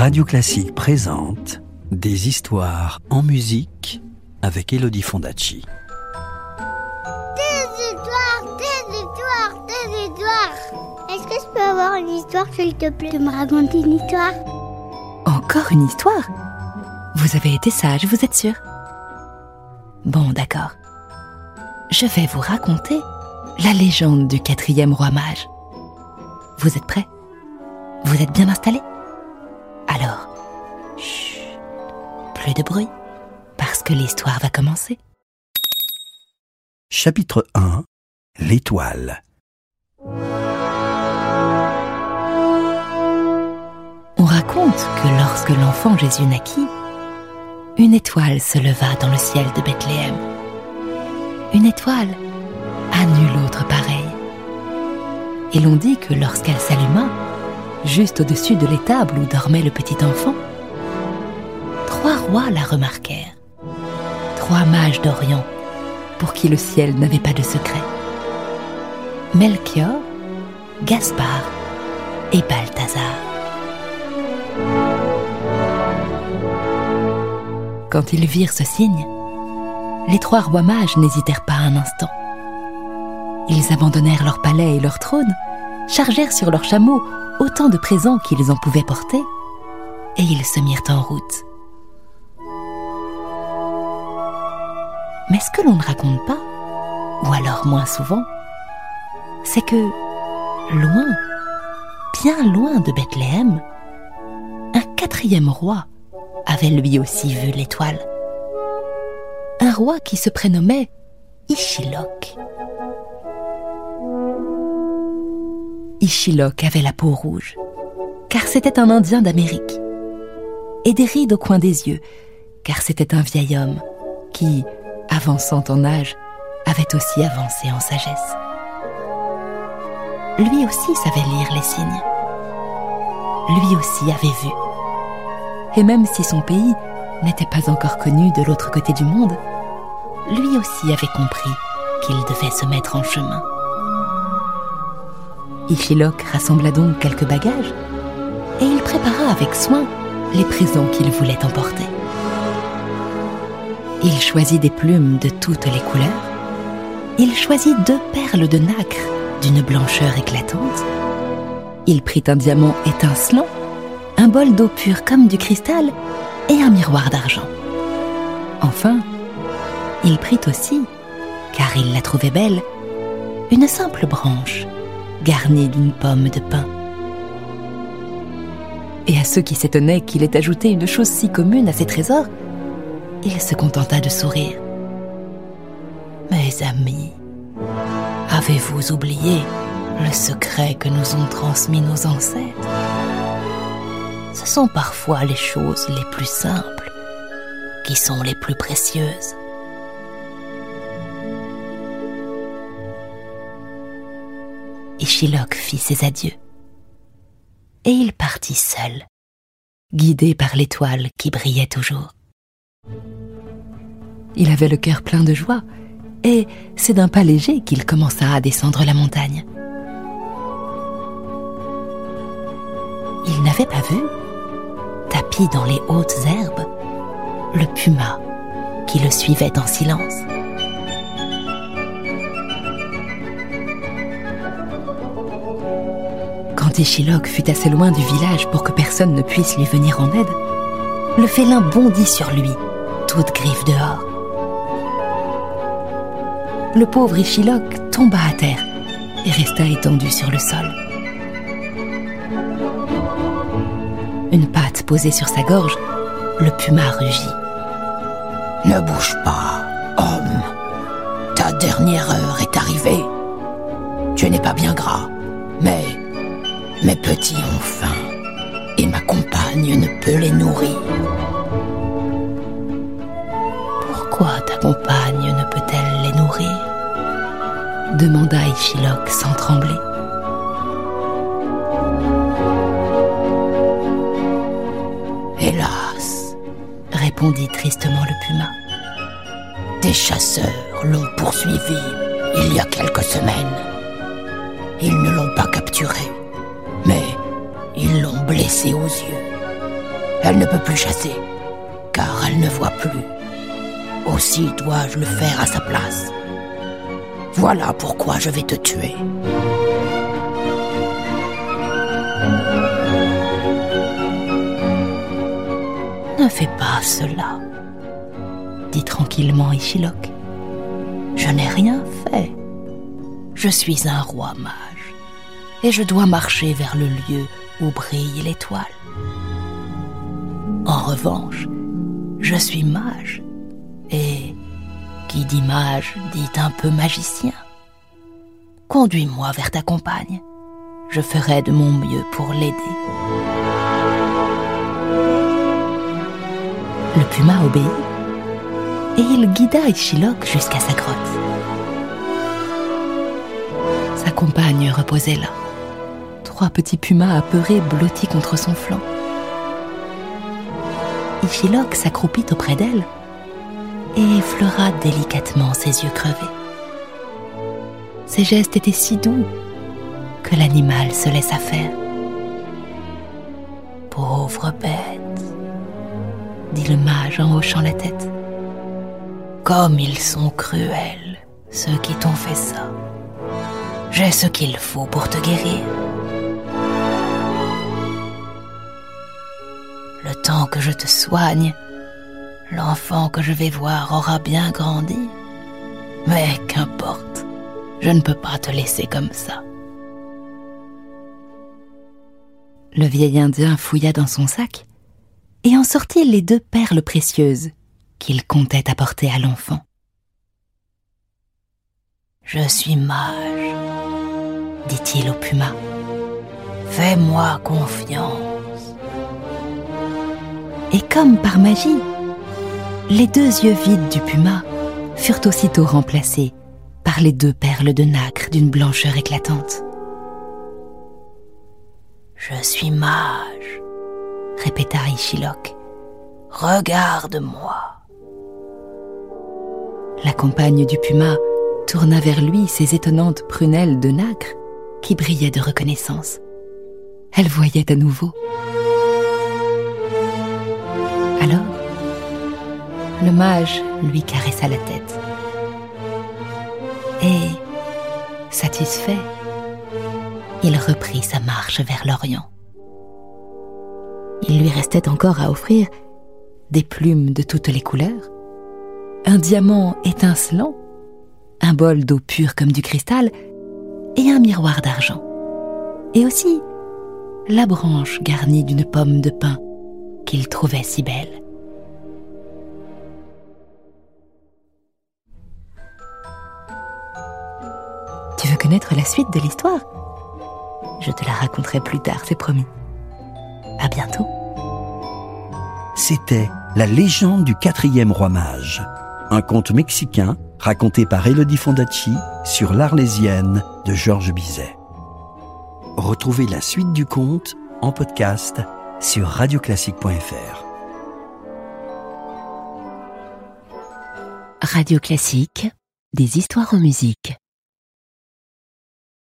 Radio Classique présente Des histoires en musique avec Elodie Fondacci. Des histoires, des histoires, des histoires. Est-ce que je peux avoir une histoire, s'il te plaît, de me raconter une histoire? Encore une histoire? Vous avez été sage, vous êtes sûr? Bon, d'accord. Je vais vous raconter la légende du quatrième roi mage. Vous êtes prêts? Vous êtes bien installés? Plus de bruit, parce que l'histoire va commencer. Chapitre 1 L'étoile. On raconte que lorsque l'enfant Jésus naquit, une étoile se leva dans le ciel de Bethléem. Une étoile à nul autre pareille. Et l'on dit que lorsqu'elle s'alluma, juste au-dessus de l'étable où dormait le petit enfant, trois rois la remarquèrent. Trois mages d'Orient pour qui le ciel n'avait pas de secret. Melchior, Gaspard et Balthazar. Quand ils virent ce signe, les trois rois mages n'hésitèrent pas un instant. Ils abandonnèrent leur palais et leur trône, chargèrent sur leurs chameaux autant de présents qu'ils en pouvaient porter, et ils se mirent en route. Mais ce que l'on ne raconte pas, ou alors moins souvent, c'est que, loin, bien loin de Bethléem, un quatrième roi avait lui aussi vu l'étoile. Un roi qui se prénommait Ishilok. Ishilok avait la peau rouge, car c'était un Indien d'Amérique, et des rides au coin des yeux, car c'était un vieil homme qui, avançant en âge, avait aussi avancé en sagesse. Lui aussi savait lire les signes. Lui aussi avait vu. Et même si son pays n'était pas encore connu de l'autre côté du monde, lui aussi avait compris qu'il devait se mettre en chemin. Ichilok rassembla donc quelques bagages et il prépara avec soin les présents qu'il voulait emporter. Il choisit des plumes de toutes les couleurs. Il choisit deux perles de nacre d'une blancheur éclatante. Il prit un diamant étincelant, un bol d'eau pure comme du cristal et un miroir d'argent. Enfin, il prit aussi, car il la trouvait belle, une simple branche garnie d'une pomme de pin. Et à ceux qui s'étonnaient qu'il ait ajouté une chose si commune à ses trésors, il se contenta de sourire. Mes amis, avez-vous oublié le secret que nous ont transmis nos ancêtres? Ce sont parfois les choses les plus simples qui sont les plus précieuses. Ishilok fit ses adieux. Et il partit seul, guidé par l'étoile qui brillait toujours. Il avait le cœur plein de joie, et c'est d'un pas léger qu'il commença à descendre la montagne. Il n'avait pas vu, tapis dans les hautes herbes, le puma qui le suivait en silence. Quand Échilok fut assez loin du village pour que personne ne puisse lui venir en aide, le félin bondit sur lui, griffe dehors. Le pauvre Échilok tomba à terre et resta étendu sur le sol. Une patte posée sur sa gorge, le puma rugit. Ne bouge pas, homme. Ta dernière heure est arrivée. Tu n'es pas bien gras, mais mes petits ont faim et ma compagne ne peut les nourrir. Compagne ne peut-elle les nourrir demanda Ichilok sans trembler. Hélas, répondit tristement le puma. des chasseurs l'ont poursuivi il y a quelques semaines. Ils ne l'ont pas capturé, mais ils l'ont blessé aux yeux. Elle ne peut plus chasser, car elle ne voit plus. Aussi dois-je le faire à sa place. Voilà pourquoi je vais te tuer. Ne fais pas cela, dit tranquillement Ichilok. Je n'ai rien fait. Je suis un roi mage, et je dois marcher vers le lieu où brille l'étoile. En revanche, je suis mage, et qui dit mage dit un peu magicien. Conduis-moi vers ta compagne. Je ferai de mon mieux pour l'aider. Le puma obéit et il guida Ichilok jusqu'à sa grotte. Sa compagne reposait là, trois petits pumas apeurés blottis contre son flanc. Ichilok s'accroupit auprès d'elle et effleura délicatement ses yeux crevés. Ses gestes étaient si doux que l'animal se laissa faire. Pauvre bête, dit le mage en hochant la tête. Comme ils sont cruels, ceux qui t'ont fait ça. J'ai ce qu'il faut pour te guérir. Le temps que je te soigne, l'enfant que je vais voir aura bien grandi. Mais qu'importe, je ne peux pas te laisser comme ça. Le vieil Indien fouilla dans son sac et en sortit les deux perles précieuses qu'il comptait apporter à l'enfant. Je suis mage, dit-il au puma. Fais-moi confiance. Et comme par magie, les deux yeux vides du puma furent aussitôt remplacés par les deux perles de nacre d'une blancheur éclatante. Je suis mage, répéta Ichilok. Regarde-moi. La compagne du puma tourna vers lui ses étonnantes prunelles de nacre qui brillaient de reconnaissance. Elle voyait à nouveau. Alors, le mage lui caressa la tête. Et, satisfait, il reprit sa marche vers l'Orient. Il lui restait encore à offrir des plumes de toutes les couleurs, un diamant étincelant, un bol d'eau pure comme du cristal et un miroir d'argent. Et aussi la branche garnie d'une pomme de pin qu'il trouvait si belle. Veux connaître la suite de l'histoire Je te la raconterai plus tard, c'est promis. À bientôt. C'était La légende du quatrième roi mage, un conte mexicain raconté par Elodie Fondacci sur l'Arlésienne de Georges Bizet. Retrouvez la suite du conte en podcast sur radioclassique.fr. Radio Classique, des histoires en musique.